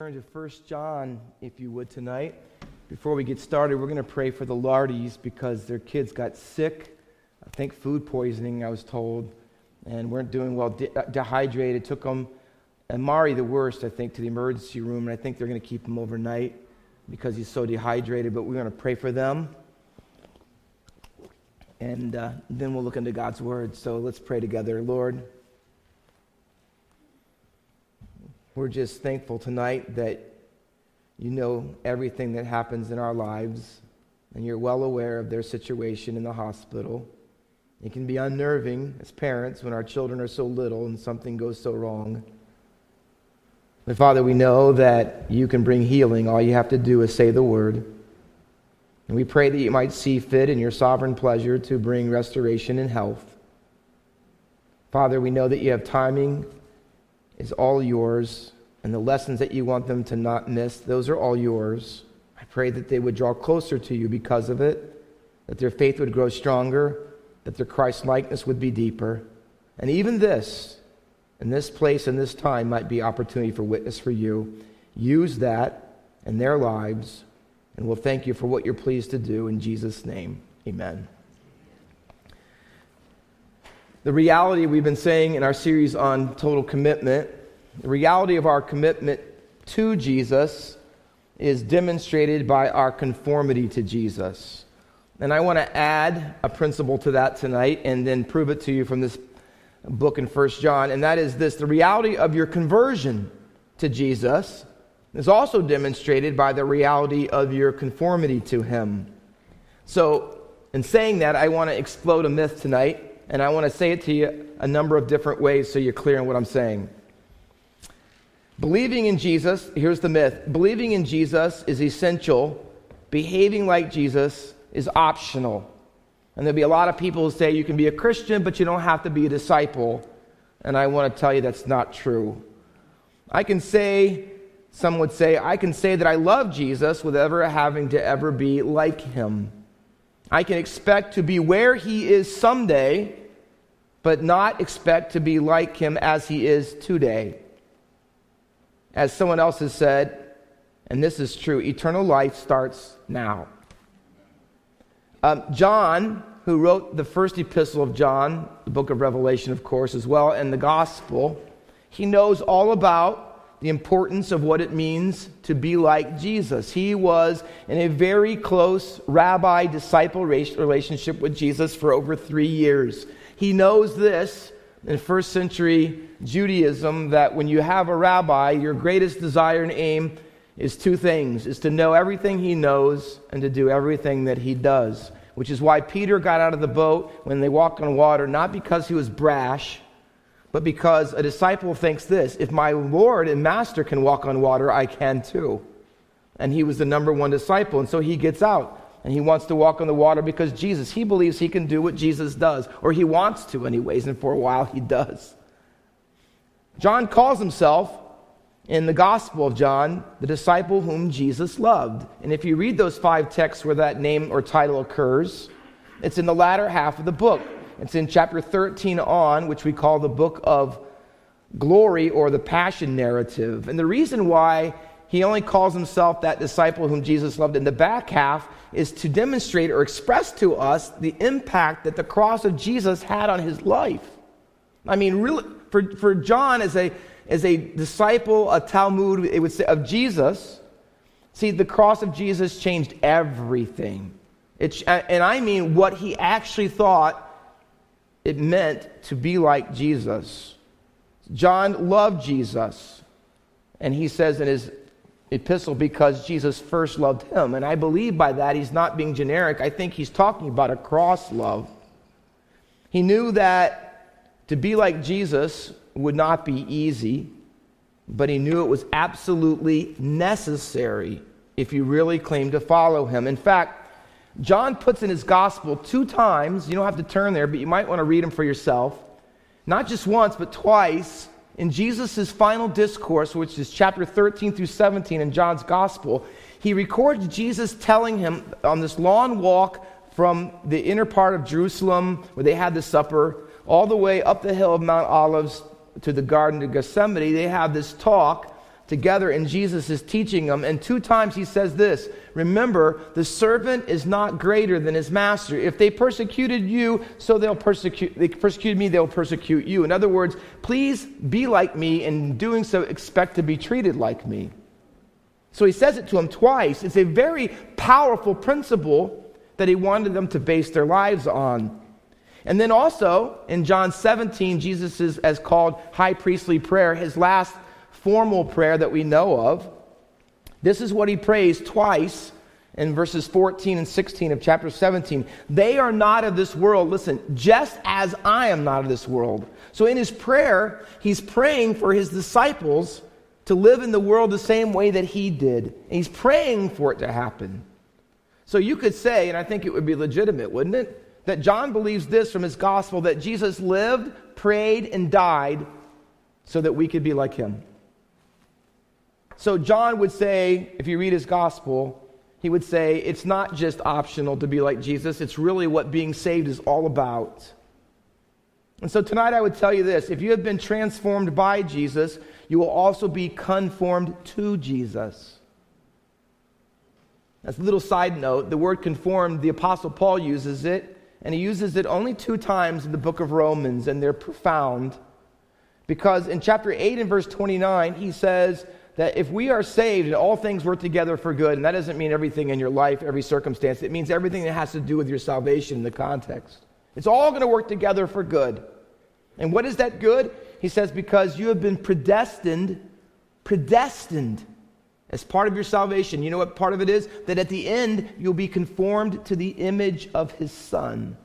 Turn to 1 John, if you would, tonight. Before we get started, we're going to pray for the Lardies because their kids got sick. I think food poisoning, I was told, and weren't doing well, de- uh, dehydrated. Took them, and Mari, the worst, I think, to the emergency room, and I think they're going to keep him overnight because he's so dehydrated. But we're going to pray for them, and uh, then we'll look into God's Word. So let's pray together. Lord, We're just thankful tonight that you know everything that happens in our lives and you're well aware of their situation in the hospital. It can be unnerving as parents when our children are so little and something goes so wrong. But Father, we know that you can bring healing. All you have to do is say the word. And we pray that you might see fit in your sovereign pleasure to bring restoration and health. Father, we know that you have timing is all yours, and the lessons that you want them to not miss, those are all yours. I pray that they would draw closer to you because of it, that their faith would grow stronger, that their Christ likeness would be deeper. And even this, in this place and this time, might be opportunity for witness for you. Use that in their lives, and we'll thank you for what you're pleased to do. In Jesus' name, amen. The reality we've been saying in our series on total commitment, the reality of our commitment to Jesus is demonstrated by our conformity to Jesus. And I want to add a principle to that tonight and then prove it to you from this book in First John, and that is this the reality of your conversion to Jesus is also demonstrated by the reality of your conformity to Him. So, in saying that, I want to explode a myth tonight and I want to say it to you a number of different ways so you're clear on what I'm saying. Believing in Jesus, here's the myth believing in Jesus is essential, behaving like Jesus is optional. And there'll be a lot of people who say you can be a Christian, but you don't have to be a disciple. And I want to tell you that's not true. I can say, some would say, I can say that I love Jesus without ever having to ever be like him. I can expect to be where he is someday, but not expect to be like him as he is today. As someone else has said, and this is true, eternal life starts now. Um, John, who wrote the first epistle of John, the book of Revelation, of course, as well, and the gospel, he knows all about the importance of what it means to be like Jesus. He was in a very close rabbi disciple relationship with Jesus for over three years. He knows this in first century Judaism that when you have a rabbi, your greatest desire and aim is two things is to know everything he knows and to do everything that he does. Which is why Peter got out of the boat when they walked on water, not because he was brash, but because a disciple thinks this if my Lord and Master can walk on water, I can too. And he was the number one disciple. And so he gets out and he wants to walk on the water because Jesus, he believes he can do what Jesus does, or he wants to, anyways, and for a while he does. John calls himself in the Gospel of John the disciple whom Jesus loved. And if you read those five texts where that name or title occurs, it's in the latter half of the book. It's in chapter 13 on, which we call the book of glory or the passion narrative. And the reason why he only calls himself that disciple whom Jesus loved in the back half is to demonstrate or express to us the impact that the cross of Jesus had on his life. I mean, really, for, for John, as a, as a disciple, a talmid, it would say, of Jesus, see, the cross of Jesus changed everything. It, and I mean what he actually thought it meant to be like Jesus. John loved Jesus. And he says in his epistle, because Jesus first loved him. And I believe by that he's not being generic. I think he's talking about a cross love. He knew that to be like Jesus would not be easy, but he knew it was absolutely necessary if you really claimed to follow him. In fact, John puts in his gospel two times. You don't have to turn there, but you might want to read them for yourself. Not just once, but twice in Jesus' final discourse, which is chapter 13 through 17 in John's gospel. He records Jesus telling him on this long walk from the inner part of Jerusalem where they had the supper all the way up the hill of Mount Olives to the Garden of Gethsemane. They have this talk together, and Jesus is teaching them. And two times he says this Remember, the servant is not greater than his master. If they persecuted you, so they'll persecute, they persecuted me, they'll persecute you. In other words, please be like me, and in doing so, expect to be treated like me. So he says it to them twice. It's a very powerful principle that he wanted them to base their lives on. And then also in John 17, Jesus is as called high priestly prayer, his last formal prayer that we know of. This is what he prays twice in verses 14 and 16 of chapter 17. They are not of this world, listen, just as I am not of this world. So in his prayer, he's praying for his disciples to live in the world the same way that he did. He's praying for it to happen. So you could say, and I think it would be legitimate, wouldn't it? That John believes this from his gospel that Jesus lived, prayed, and died so that we could be like him. So John would say, if you read his gospel, he would say it's not just optional to be like Jesus, it's really what being saved is all about. And so tonight I would tell you this if you have been transformed by Jesus, you will also be conformed to Jesus. As a little side note, the word conformed, the Apostle Paul uses it, and he uses it only two times in the book of Romans, and they're profound. Because in chapter 8 and verse 29, he says, that if we are saved and all things work together for good, and that doesn't mean everything in your life, every circumstance, it means everything that has to do with your salvation in the context. It's all going to work together for good. And what is that good? He says, because you have been predestined, predestined as part of your salvation. You know what part of it is? That at the end, you'll be conformed to the image of his son.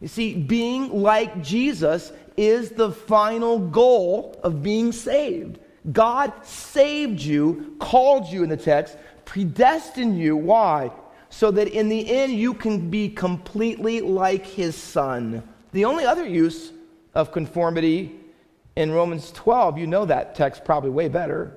You see, being like Jesus is the final goal of being saved. God saved you, called you in the text, predestined you. Why? So that in the end you can be completely like his son. The only other use of conformity in Romans 12, you know that text probably way better.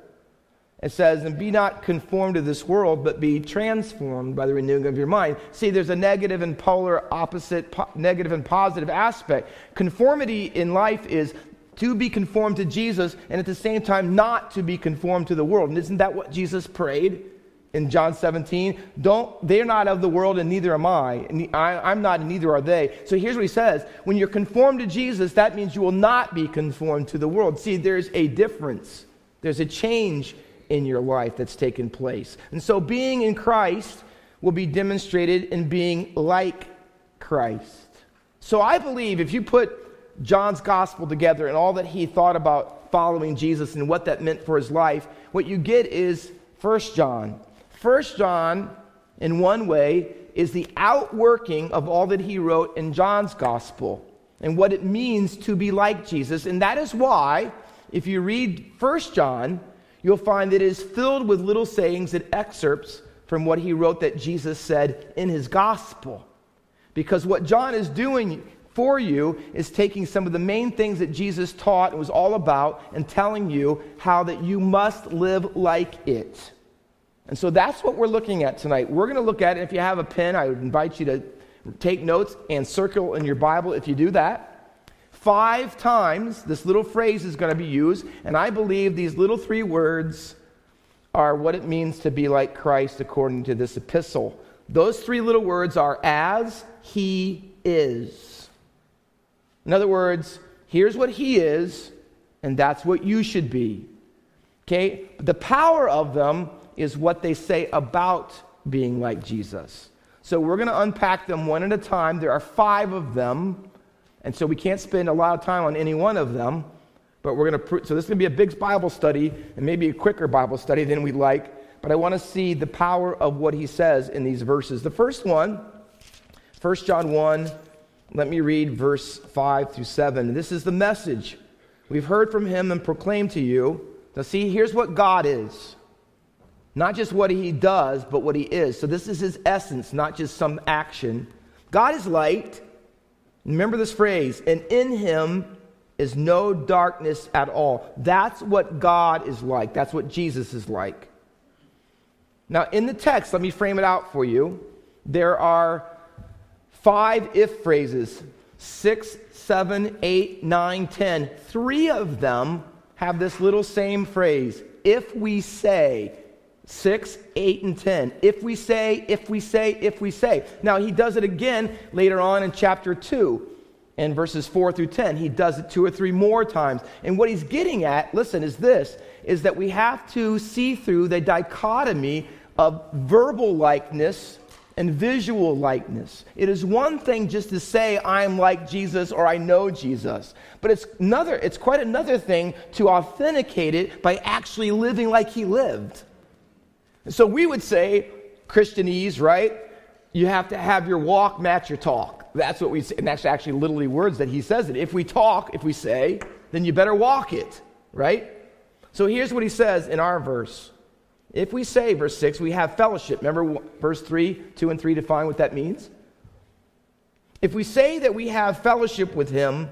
It says, and be not conformed to this world, but be transformed by the renewing of your mind. See, there's a negative and polar opposite, po- negative and positive aspect. Conformity in life is to be conformed to Jesus and at the same time not to be conformed to the world. And isn't that what Jesus prayed in John 17? Don't, they're not of the world and neither am I. And I I'm not and neither are they. So here's what he says. When you're conformed to Jesus, that means you will not be conformed to the world. See, there's a difference. There's a change in your life that's taken place. And so being in Christ will be demonstrated in being like Christ. So I believe if you put John's gospel together and all that he thought about following Jesus and what that meant for his life, what you get is First John. First John, in one way, is the outworking of all that he wrote in John's gospel and what it means to be like Jesus. And that is why, if you read First John, you'll find that it is filled with little sayings and excerpts from what he wrote that Jesus said in his gospel. Because what John is doing for you is taking some of the main things that Jesus taught and was all about and telling you how that you must live like it. And so that's what we're looking at tonight. We're going to look at it. If you have a pen, I would invite you to take notes and circle in your Bible if you do that. Five times this little phrase is going to be used, and I believe these little three words are what it means to be like Christ according to this epistle. Those three little words are as he is. In other words, here's what he is, and that's what you should be. Okay? The power of them is what they say about being like Jesus. So we're going to unpack them one at a time. There are five of them, and so we can't spend a lot of time on any one of them. But we're going to, so this is going to be a big Bible study, and maybe a quicker Bible study than we'd like. But I want to see the power of what he says in these verses. The first one, 1 John 1, let me read verse 5 through 7. This is the message we've heard from him and proclaimed to you. Now, see, here's what God is not just what he does, but what he is. So, this is his essence, not just some action. God is light. Remember this phrase, and in him is no darkness at all. That's what God is like. That's what Jesus is like. Now, in the text, let me frame it out for you. There are five if phrases six, seven, eight, nine, ten. Three of them have this little same phrase If we say, 6, 8, and 10. If we say, if we say, if we say. Now, he does it again later on in chapter 2 in verses 4 through 10. He does it two or three more times. And what he's getting at, listen, is this is that we have to see through the dichotomy of verbal likeness and visual likeness. It is one thing just to say I'm like Jesus or I know Jesus, but it's another it's quite another thing to authenticate it by actually living like he lived. So we would say Christianese, right? You have to have your walk match your talk. That's what we say, and that's actually literally words that he says it. If we talk, if we say, then you better walk it, right? So here's what he says in our verse. If we say, verse 6, we have fellowship. Remember verse 3, 2 and 3 define what that means? If we say that we have fellowship with him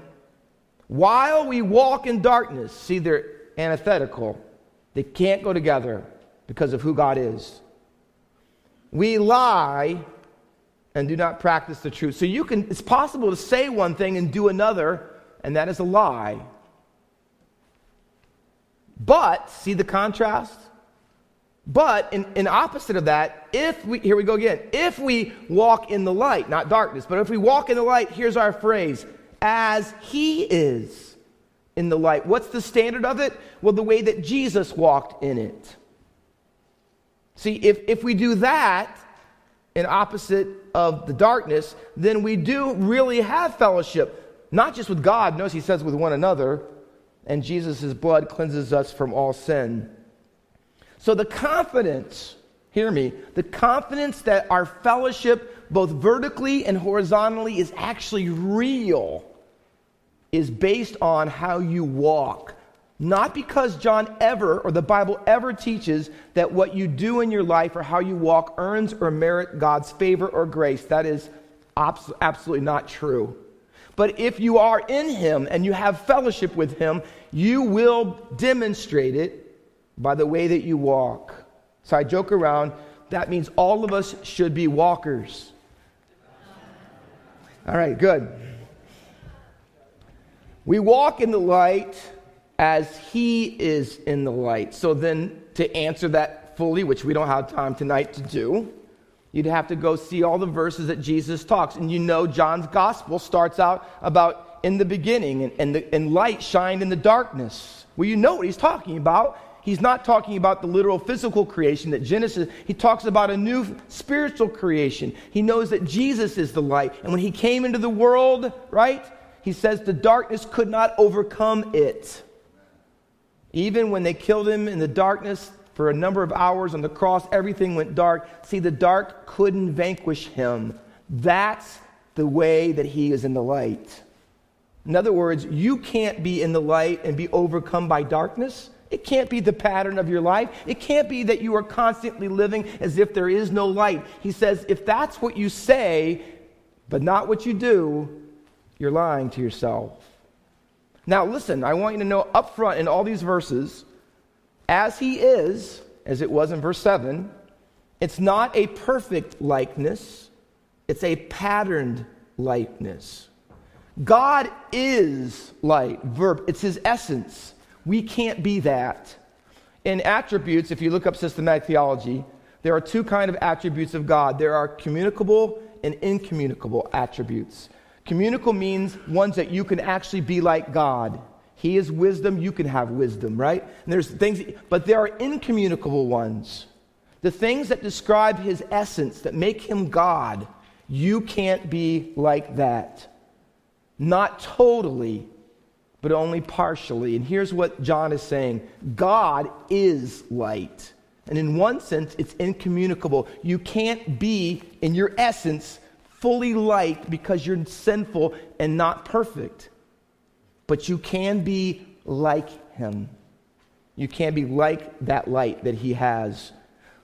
while we walk in darkness, see, they're antithetical. They can't go together because of who God is. We lie and do not practice the truth. So you can it's possible to say one thing and do another, and that is a lie. But see the contrast? But in, in opposite of that, if we here we go again, if we walk in the light, not darkness, but if we walk in the light, here's our phrase, as he is in the light. What's the standard of it? Well, the way that Jesus walked in it. See, if, if we do that in opposite of the darkness, then we do really have fellowship, not just with God, notice he says with one another, and Jesus' blood cleanses us from all sin. So the confidence, hear me, the confidence that our fellowship, both vertically and horizontally, is actually real, is based on how you walk not because John ever, or the Bible ever teaches that what you do in your life or how you walk earns or merit God's favor or grace. That is absolutely not true. But if you are in Him and you have fellowship with Him, you will demonstrate it by the way that you walk. So I joke around, that means all of us should be walkers. All right, good. We walk in the light as he is in the light. So then, to answer that fully, which we don't have time tonight to do, you'd have to go see all the verses that Jesus talks. And you know, John's gospel starts out about in the beginning, and, and, the, and light shined in the darkness. Well, you know what he's talking about. He's not talking about the literal physical creation that Genesis, he talks about a new spiritual creation. He knows that Jesus is the light. And when he came into the world, right, he says the darkness could not overcome it. Even when they killed him in the darkness for a number of hours on the cross, everything went dark. See, the dark couldn't vanquish him. That's the way that he is in the light. In other words, you can't be in the light and be overcome by darkness. It can't be the pattern of your life. It can't be that you are constantly living as if there is no light. He says, if that's what you say, but not what you do, you're lying to yourself. Now, listen, I want you to know up front in all these verses, as he is, as it was in verse 7, it's not a perfect likeness, it's a patterned likeness. God is light, verb, it's his essence. We can't be that. In attributes, if you look up systematic theology, there are two kind of attributes of God. There are communicable and incommunicable attributes. Communicable means ones that you can actually be like God. He is wisdom, you can have wisdom, right? And there's things, but there are incommunicable ones. The things that describe his essence, that make him God, you can't be like that. Not totally, but only partially. And here's what John is saying God is light. And in one sense, it's incommunicable. You can't be, in your essence, fully light because you're sinful and not perfect. But you can be like him. You can be like that light that he has.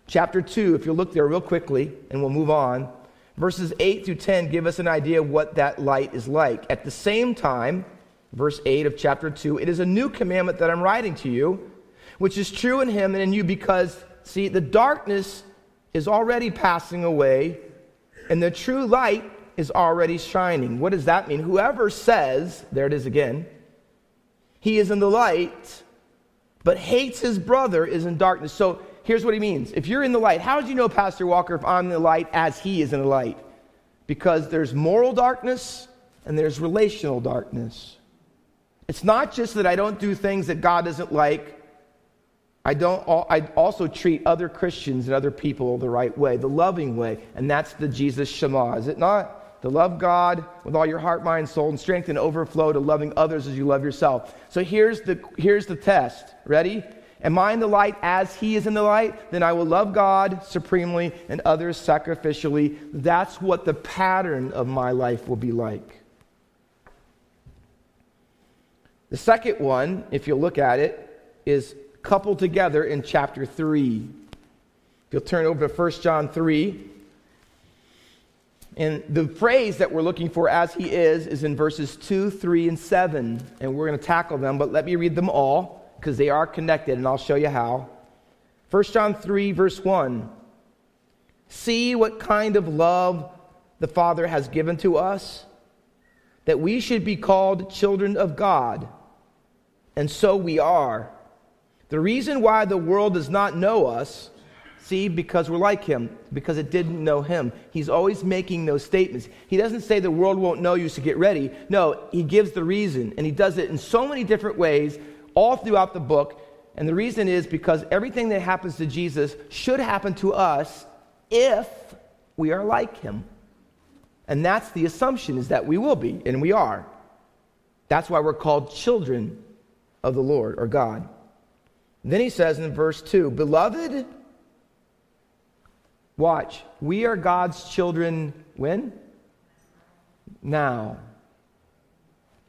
Chapter 2, if you look there real quickly, and we'll move on, verses 8 through 10 give us an idea of what that light is like. At the same time, verse 8 of chapter 2, it is a new commandment that I'm writing to you, which is true in him and in you because, see, the darkness is already passing away and the true light is already shining. What does that mean? Whoever says, there it is again, he is in the light but hates his brother is in darkness. So here's what he means. If you're in the light, how do you know, Pastor Walker, if I'm in the light as he is in the light? Because there's moral darkness and there's relational darkness. It's not just that I don't do things that God doesn't like. I don't I also treat other Christians and other people the right way, the loving way, and that's the Jesus Shema, is it not? To love God with all your heart, mind, soul, and strength, and overflow to loving others as you love yourself. So here's the here's the test. Ready? Am I in the light as He is in the light? Then I will love God supremely and others sacrificially. That's what the pattern of my life will be like. The second one, if you look at it, is coupled together in chapter 3. If you'll turn over to 1 John 3. And the phrase that we're looking for as he is is in verses 2, 3, and 7. And we're going to tackle them, but let me read them all because they are connected, and I'll show you how. 1 John 3, verse 1. See what kind of love the Father has given to us, that we should be called children of God. And so we are. The reason why the world does not know us, see, because we're like him, because it didn't know him. He's always making those statements. He doesn't say the world won't know you, so get ready. No, he gives the reason, and he does it in so many different ways all throughout the book. And the reason is because everything that happens to Jesus should happen to us if we are like him. And that's the assumption is that we will be, and we are. That's why we're called children of the Lord or God. Then he says in verse 2 Beloved, watch, we are God's children when? Now.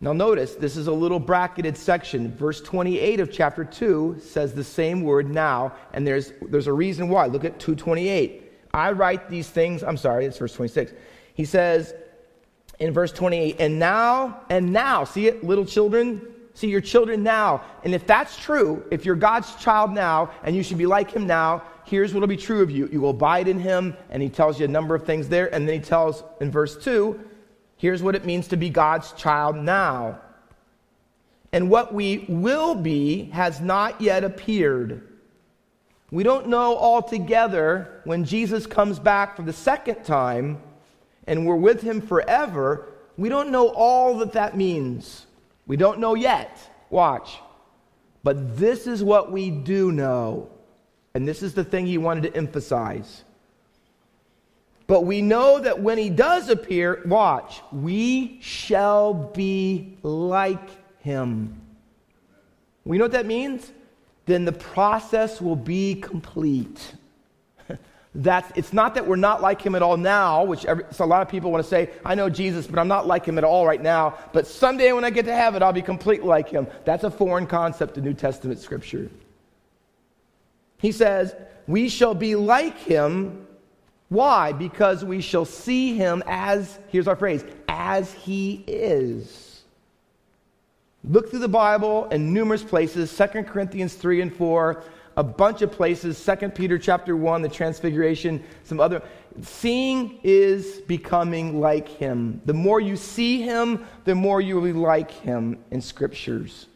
Now, notice this is a little bracketed section. Verse 28 of chapter 2 says the same word now, and there's, there's a reason why. Look at 228. I write these things, I'm sorry, it's verse 26. He says in verse 28, and now, and now, see it, little children, See, your children now. And if that's true, if you're God's child now and you should be like him now, here's what will be true of you. You will abide in him, and he tells you a number of things there. And then he tells in verse 2, here's what it means to be God's child now. And what we will be has not yet appeared. We don't know altogether when Jesus comes back for the second time and we're with him forever. We don't know all that that means. We don't know yet. Watch. But this is what we do know. And this is the thing he wanted to emphasize. But we know that when he does appear, watch, we shall be like him. We know what that means? Then the process will be complete. That's, it's not that we're not like him at all now, which every, so a lot of people want to say, I know Jesus, but I'm not like him at all right now. But someday when I get to heaven, I'll be complete like him. That's a foreign concept to New Testament scripture. He says, We shall be like him. Why? Because we shall see him as, here's our phrase, as he is. Look through the Bible in numerous places, 2 Corinthians 3 and 4 a bunch of places, Second Peter chapter 1, the transfiguration, some other. Seeing is becoming like him. The more you see him, the more you will be like him in scriptures.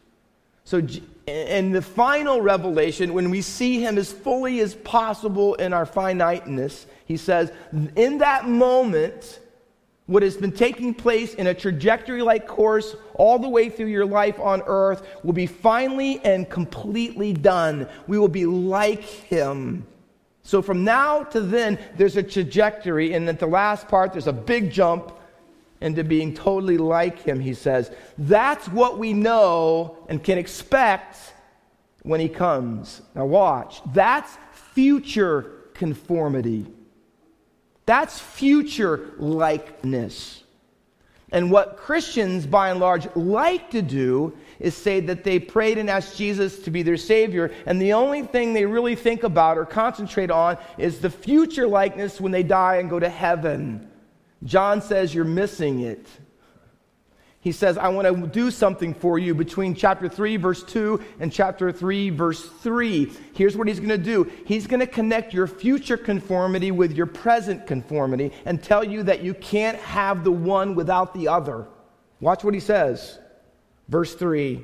So, in the final revelation, when we see him as fully as possible in our finiteness, he says, in that moment, what has been taking place in a trajectory like course all the way through your life on earth will be finally and completely done. We will be like him. So from now to then, there's a trajectory, and at the last part, there's a big jump into being totally like him, he says. That's what we know and can expect when he comes. Now, watch. That's future conformity. That's future likeness. And what Christians, by and large, like to do is say that they prayed and asked Jesus to be their Savior, and the only thing they really think about or concentrate on is the future likeness when they die and go to heaven. John says you're missing it he says, I want to do something for you between chapter 3, verse 2, and chapter 3, verse 3. Here's what he's going to do He's going to connect your future conformity with your present conformity and tell you that you can't have the one without the other. Watch what he says. Verse 3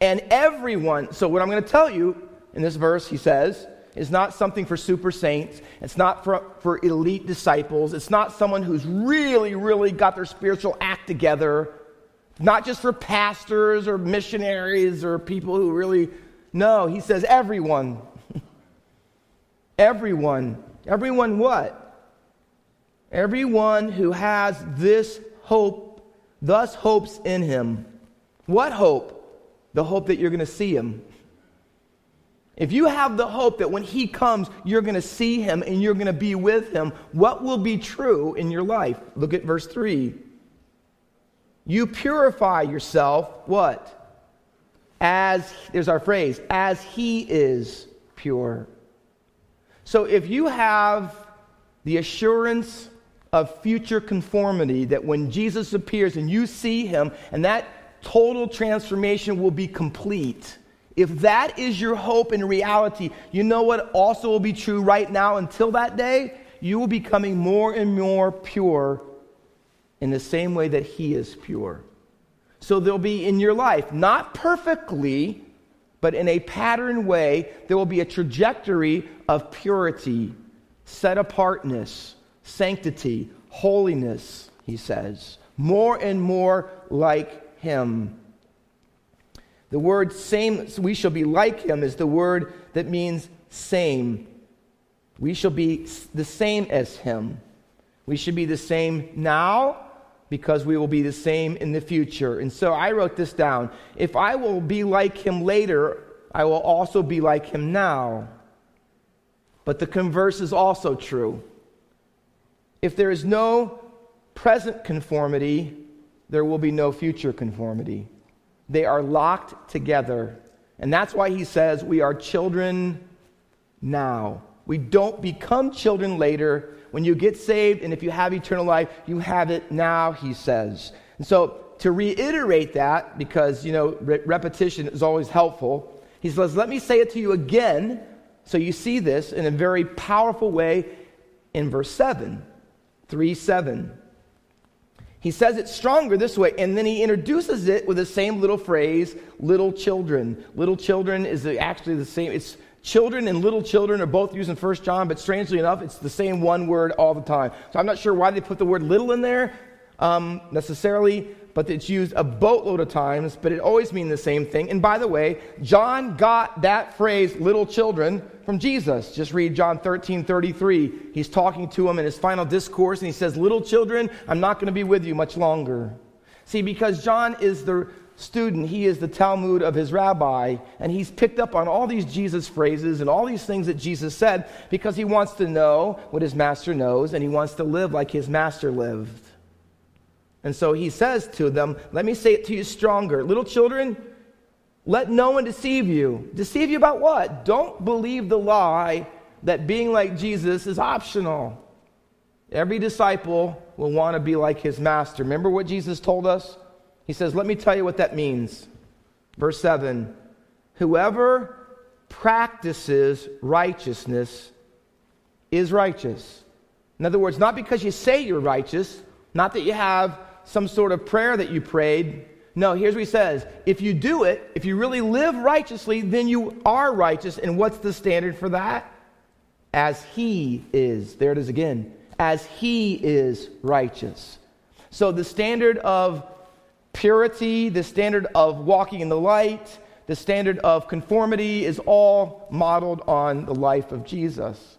And everyone, so what I'm going to tell you in this verse, he says, is not something for super saints. It's not for, for elite disciples. It's not someone who's really, really got their spiritual act together. Not just for pastors or missionaries or people who really. No, he says everyone. everyone. Everyone what? Everyone who has this hope, thus hopes in him. What hope? The hope that you're going to see him. If you have the hope that when he comes, you're going to see him and you're going to be with him, what will be true in your life? Look at verse 3. You purify yourself, what? As, there's our phrase, as he is pure. So if you have the assurance of future conformity that when Jesus appears and you see him and that total transformation will be complete if that is your hope and reality, you know what also will be true right now until that day? You will be becoming more and more pure in the same way that He is pure. So there'll be in your life, not perfectly, but in a pattern way, there will be a trajectory of purity, set apartness, sanctity, holiness, he says. More and more like Him. The word same, we shall be like him, is the word that means same. We shall be the same as him. We should be the same now because we will be the same in the future. And so I wrote this down. If I will be like him later, I will also be like him now. But the converse is also true. If there is no present conformity, there will be no future conformity. They are locked together. And that's why he says we are children now. We don't become children later. When you get saved and if you have eternal life, you have it now, he says. And so to reiterate that, because, you know, re- repetition is always helpful, he says, let me say it to you again so you see this in a very powerful way in verse 7, 3 7. He says it stronger this way, and then he introduces it with the same little phrase, little children. Little children is actually the same. It's children and little children are both used in 1 John, but strangely enough, it's the same one word all the time. So I'm not sure why they put the word little in there um, necessarily, but it's used a boatload of times, but it always means the same thing. And by the way, John got that phrase, little children, from Jesus. Just read John 13, 33. He's talking to him in his final discourse, and he says, Little children, I'm not going to be with you much longer. See, because John is the student, he is the talmid of his rabbi, and he's picked up on all these Jesus phrases and all these things that Jesus said because he wants to know what his master knows, and he wants to live like his master lived. And so he says to them, Let me say it to you stronger. Little children, let no one deceive you. Deceive you about what? Don't believe the lie that being like Jesus is optional. Every disciple will want to be like his master. Remember what Jesus told us? He says, Let me tell you what that means. Verse 7 Whoever practices righteousness is righteous. In other words, not because you say you're righteous, not that you have some sort of prayer that you prayed. No, here's what he says if you do it, if you really live righteously, then you are righteous. And what's the standard for that? As he is. There it is again. As he is righteous. So the standard of purity, the standard of walking in the light, the standard of conformity is all modeled on the life of Jesus.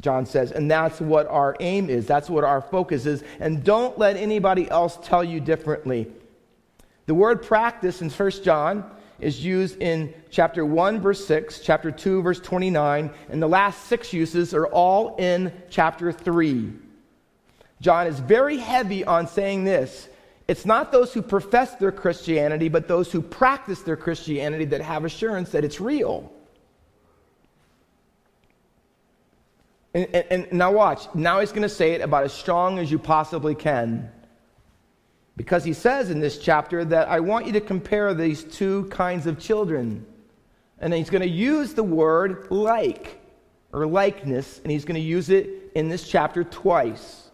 John says, and that's what our aim is. That's what our focus is. And don't let anybody else tell you differently. The word practice in 1 John is used in chapter 1, verse 6, chapter 2, verse 29, and the last six uses are all in chapter 3. John is very heavy on saying this. It's not those who profess their Christianity, but those who practice their Christianity that have assurance that it's real. And, and, and now, watch. Now he's going to say it about as strong as you possibly can. Because he says in this chapter that I want you to compare these two kinds of children. And he's going to use the word like or likeness, and he's going to use it in this chapter twice.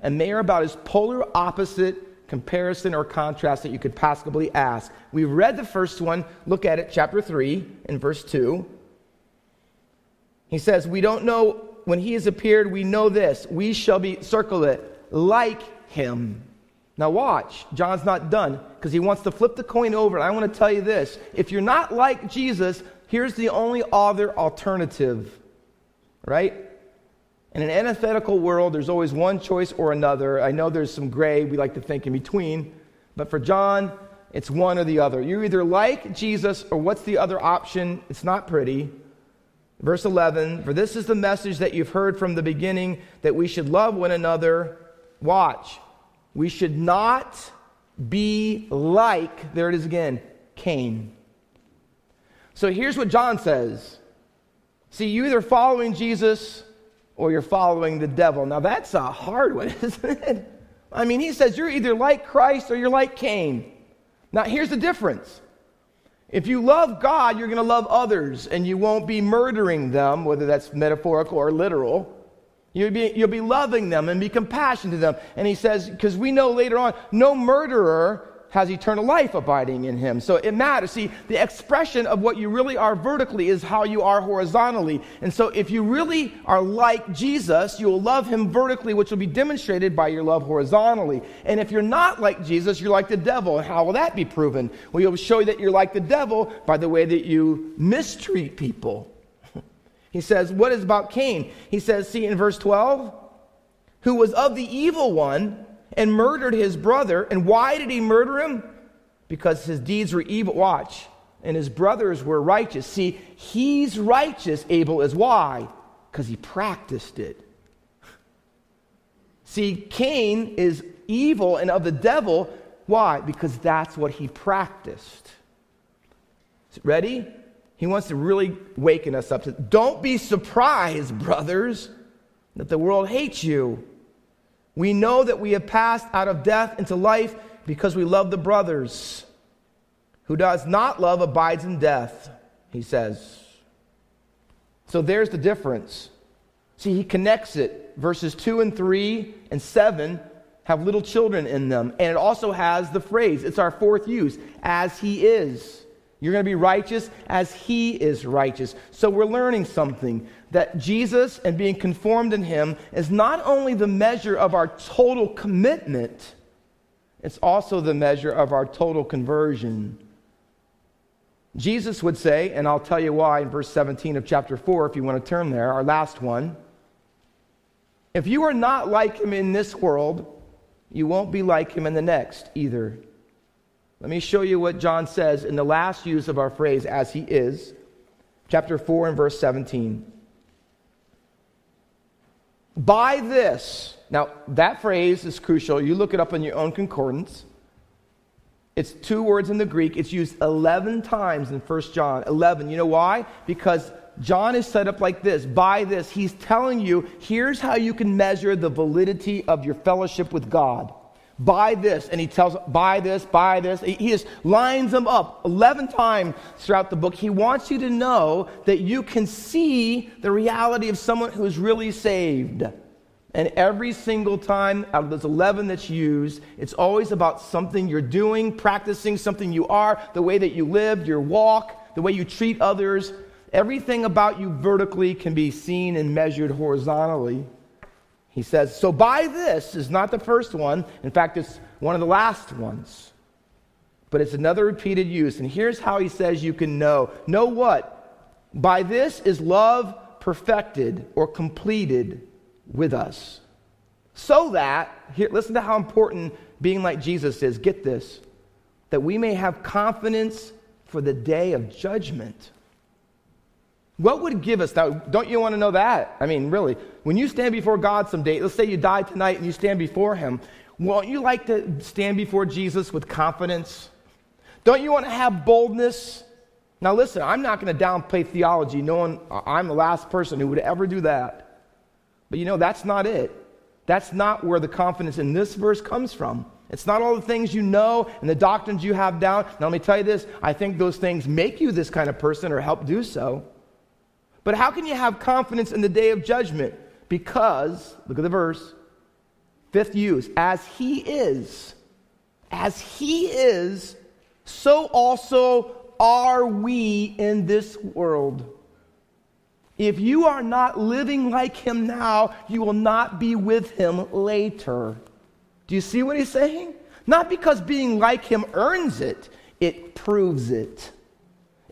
And they are about as polar opposite comparison or contrast that you could possibly ask. We've read the first one. Look at it, chapter 3 and verse 2. He says, We don't know when he has appeared, we know this. We shall be, circle it, like him. Now, watch. John's not done because he wants to flip the coin over. And I want to tell you this if you're not like Jesus, here's the only other alternative, right? In an antithetical world, there's always one choice or another. I know there's some gray we like to think in between, but for John, it's one or the other. You're either like Jesus or what's the other option? It's not pretty. Verse 11 For this is the message that you've heard from the beginning that we should love one another. Watch. We should not be like, there it is again, Cain. So here's what John says See, you're either following Jesus or you're following the devil. Now that's a hard one, isn't it? I mean, he says you're either like Christ or you're like Cain. Now here's the difference if you love God, you're going to love others, and you won't be murdering them, whether that's metaphorical or literal. You'll be, you'll be loving them and be compassionate to them. And he says, because we know later on, no murderer has eternal life abiding in him. So it matters. See, the expression of what you really are vertically is how you are horizontally. And so if you really are like Jesus, you will love him vertically, which will be demonstrated by your love horizontally. And if you're not like Jesus, you're like the devil. And how will that be proven? Well, you'll show that you're like the devil by the way that you mistreat people. he says, What is about Cain? He says, see in verse 12, who was of the evil one and murdered his brother. And why did he murder him? Because his deeds were evil. Watch. And his brothers were righteous. See, he's righteous, Abel is why? Because he practiced it. See, Cain is evil and of the devil. Why? Because that's what he practiced. Ready? He wants to really waken us up. To, Don't be surprised, brothers, that the world hates you. We know that we have passed out of death into life because we love the brothers. Who does not love abides in death, he says. So there's the difference. See, he connects it. Verses 2 and 3 and 7 have little children in them. And it also has the phrase, it's our fourth use, as he is. You're going to be righteous as he is righteous. So we're learning something that Jesus and being conformed in him is not only the measure of our total commitment, it's also the measure of our total conversion. Jesus would say, and I'll tell you why in verse 17 of chapter 4, if you want to turn there, our last one. If you are not like him in this world, you won't be like him in the next either. Let me show you what John says in the last use of our phrase, as he is, chapter 4 and verse 17. By this, now that phrase is crucial. You look it up in your own concordance. It's two words in the Greek. It's used 11 times in 1 John. 11. You know why? Because John is set up like this. By this, he's telling you here's how you can measure the validity of your fellowship with God. By this. And he tells, by this, by this. He just lines them up 11 times throughout the book. He wants you to know that you can see the reality of someone who is really saved. And every single time out of those 11 that's used, it's always about something you're doing, practicing, something you are, the way that you live, your walk, the way you treat others. Everything about you vertically can be seen and measured horizontally. He says, So by this is not the first one. In fact, it's one of the last ones. But it's another repeated use. And here's how he says you can know. Know what? By this is love perfected or completed with us. So that, here, listen to how important being like Jesus is. Get this. That we may have confidence for the day of judgment. What would give us that? Don't you want to know that? I mean, really, when you stand before God someday, let's say you die tonight and you stand before Him, won't you like to stand before Jesus with confidence? Don't you want to have boldness? Now, listen, I'm not going to downplay theology, knowing I'm the last person who would ever do that. But you know, that's not it. That's not where the confidence in this verse comes from. It's not all the things you know and the doctrines you have down. Now, let me tell you this I think those things make you this kind of person or help do so. But how can you have confidence in the day of judgment? Because, look at the verse, fifth use, as he is. as he is, so also are we in this world. If you are not living like him now, you will not be with him later. Do you see what he's saying? Not because being like him earns it, it proves it.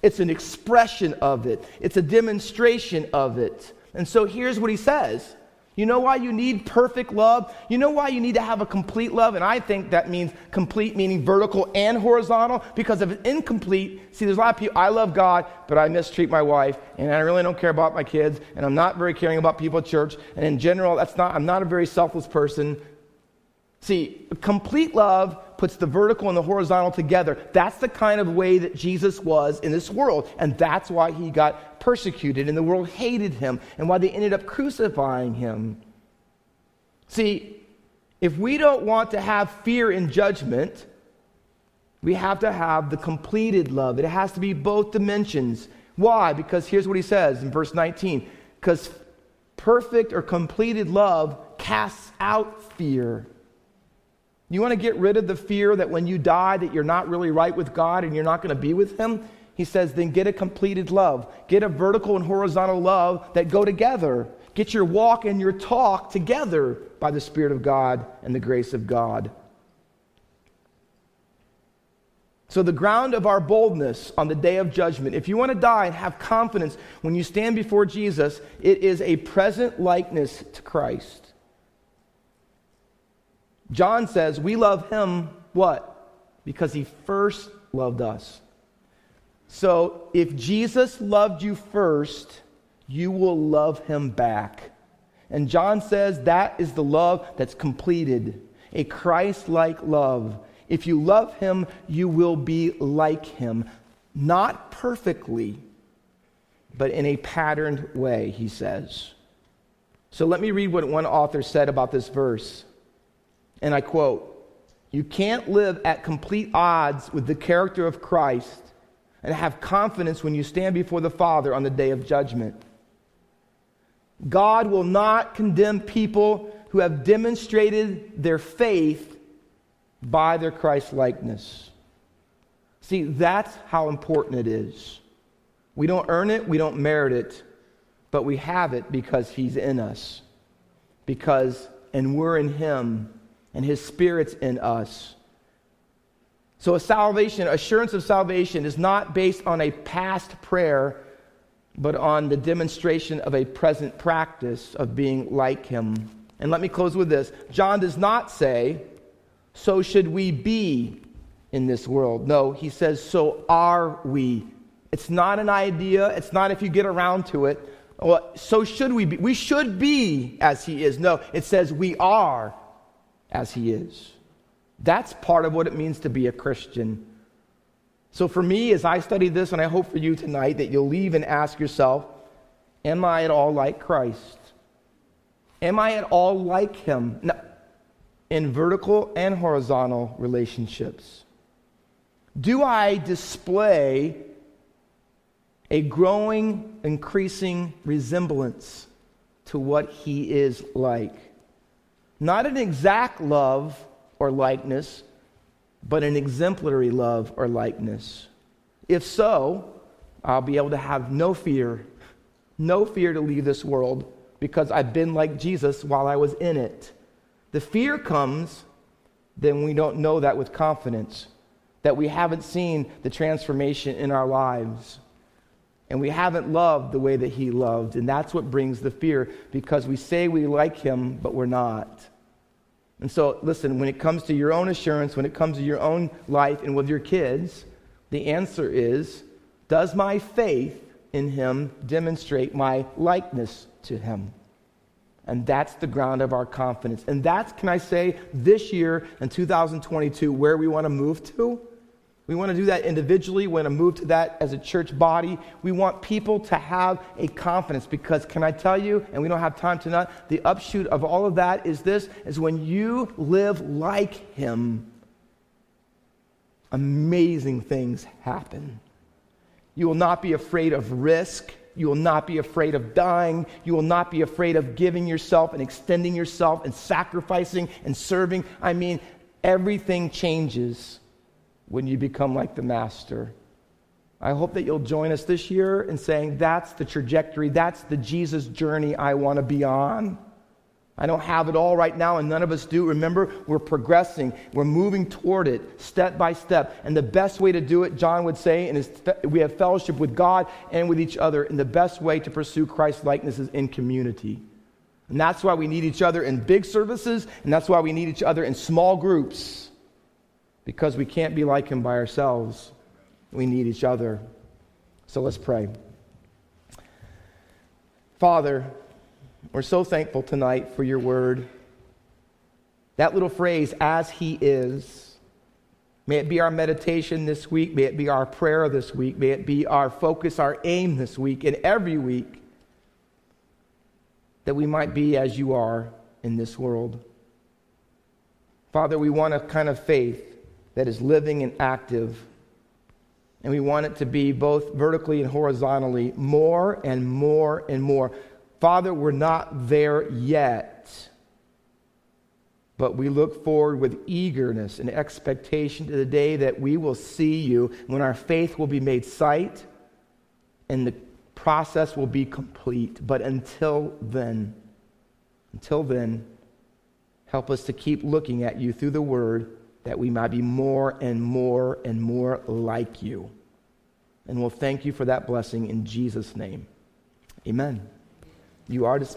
It's an expression of it, it's a demonstration of it. And so here's what he says you know why you need perfect love? You know why you need to have a complete love? And I think that means complete, meaning vertical and horizontal. Because if it's incomplete, see, there's a lot of people, I love God, but I mistreat my wife, and I really don't care about my kids, and I'm not very caring about people at church. And in general, that's not, I'm not a very selfless person. See, complete love puts the vertical and the horizontal together. That's the kind of way that Jesus was in this world. And that's why he got persecuted and the world hated him and why they ended up crucifying him. See, if we don't want to have fear in judgment, we have to have the completed love. It has to be both dimensions. Why? Because here's what he says in verse 19 because perfect or completed love casts out fear. You want to get rid of the fear that when you die that you're not really right with God and you're not going to be with him? He says, then get a completed love. Get a vertical and horizontal love that go together. Get your walk and your talk together by the Spirit of God and the grace of God. So, the ground of our boldness on the day of judgment, if you want to die and have confidence when you stand before Jesus, it is a present likeness to Christ. John says, We love him, what? Because he first loved us. So if Jesus loved you first, you will love him back. And John says that is the love that's completed, a Christ like love. If you love him, you will be like him. Not perfectly, but in a patterned way, he says. So let me read what one author said about this verse. And I quote You can't live at complete odds with the character of Christ and have confidence when you stand before the Father on the day of judgment. God will not condemn people who have demonstrated their faith by their Christ likeness. See, that's how important it is. We don't earn it, we don't merit it, but we have it because He's in us. Because, and we're in Him and his spirit's in us. So, a salvation, assurance of salvation, is not based on a past prayer, but on the demonstration of a present practice of being like him. And let me close with this John does not say, So should we be in this world. No, he says, So are we. It's not an idea, it's not if you get around to it. Well, so should we be. We should be as he is. No, it says we are as he is. That's part of what it means to be a Christian. So, for me, as I study this, and I hope for you tonight, that you'll leave and ask yourself Am I at all like Christ? Am I at all like him? In vertical and horizontal relationships. Do I display a growing, increasing resemblance to what he is like? Not an exact love or likeness, but an exemplary love or likeness. If so, I'll be able to have no fear, no fear to leave this world because I've been like Jesus while I was in it. The fear comes, then we don't know that with confidence, that we haven't seen the transformation in our lives. And we haven't loved the way that he loved. And that's what brings the fear because we say we like him, but we're not. And so, listen, when it comes to your own assurance, when it comes to your own life and with your kids, the answer is Does my faith in Him demonstrate my likeness to Him? And that's the ground of our confidence. And that's, can I say, this year in 2022, where we want to move to. We want to do that individually. We want to move to that as a church body. We want people to have a confidence because, can I tell you, and we don't have time tonight, the upshoot of all of that is this is when you live like Him, amazing things happen. You will not be afraid of risk. You will not be afraid of dying. You will not be afraid of giving yourself and extending yourself and sacrificing and serving. I mean, Everything changes when you become like the Master. I hope that you'll join us this year in saying, That's the trajectory, that's the Jesus journey I want to be on. I don't have it all right now, and none of us do. Remember, we're progressing. We're moving toward it step by step. And the best way to do it, John would say, is we have fellowship with God and with each other. And the best way to pursue Christ's likeness is in community. And that's why we need each other in big services, and that's why we need each other in small groups, because we can't be like Him by ourselves. We need each other. So let's pray. Father, we're so thankful tonight for your word. That little phrase, as he is, may it be our meditation this week, may it be our prayer this week, may it be our focus, our aim this week, and every week, that we might be as you are in this world. Father, we want a kind of faith that is living and active. And we want it to be both vertically and horizontally more and more and more. Father, we're not there yet, but we look forward with eagerness and expectation to the day that we will see you when our faith will be made sight and the process will be complete. But until then, until then, help us to keep looking at you through the word that we might be more and more and more like you. And we'll thank you for that blessing in Jesus' name. Amen. You are dismissed.